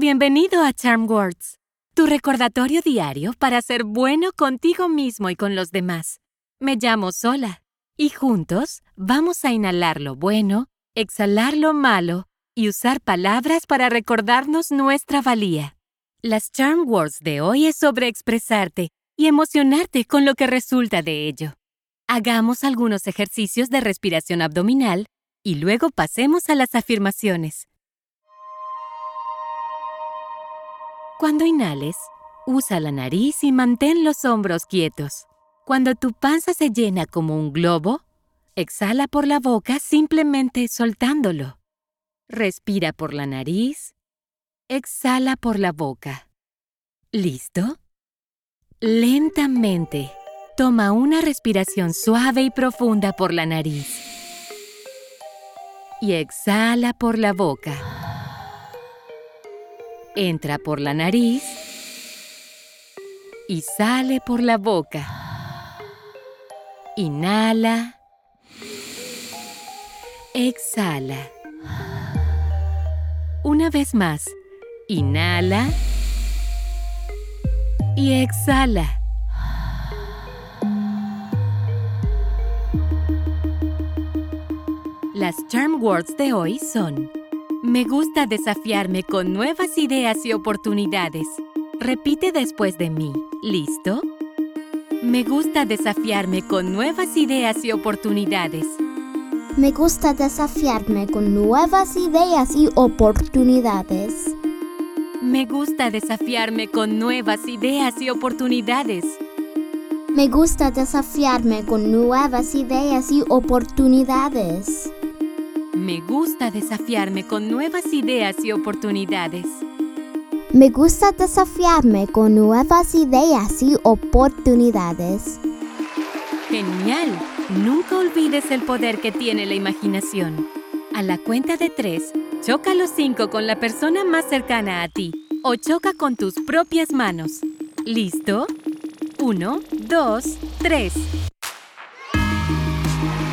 Bienvenido a Charm Words, tu recordatorio diario para ser bueno contigo mismo y con los demás. Me llamo Sola y juntos vamos a inhalar lo bueno, exhalar lo malo y usar palabras para recordarnos nuestra valía. Las Charm Words de hoy es sobre expresarte y emocionarte con lo que resulta de ello. Hagamos algunos ejercicios de respiración abdominal y luego pasemos a las afirmaciones. Cuando inhales, usa la nariz y mantén los hombros quietos. Cuando tu panza se llena como un globo, exhala por la boca simplemente soltándolo. Respira por la nariz, exhala por la boca. ¿Listo? Lentamente, toma una respiración suave y profunda por la nariz. Y exhala por la boca. Entra por la nariz y sale por la boca. Inhala. Exhala. Una vez más. Inhala. Y exhala. Las charm words de hoy son Me gusta desafiarme con nuevas ideas y oportunidades. Repite después de mí. ¿Listo? Me gusta desafiarme con nuevas ideas y oportunidades. Me gusta desafiarme con nuevas ideas y oportunidades. Me gusta desafiarme con nuevas ideas y oportunidades. Me gusta desafiarme con nuevas ideas y oportunidades. Me gusta desafiarme con nuevas ideas y oportunidades. Me gusta desafiarme con nuevas ideas y oportunidades. Genial. Nunca olvides el poder que tiene la imaginación. A la cuenta de tres, choca los cinco con la persona más cercana a ti o choca con tus propias manos. ¿Listo? Uno, dos, tres.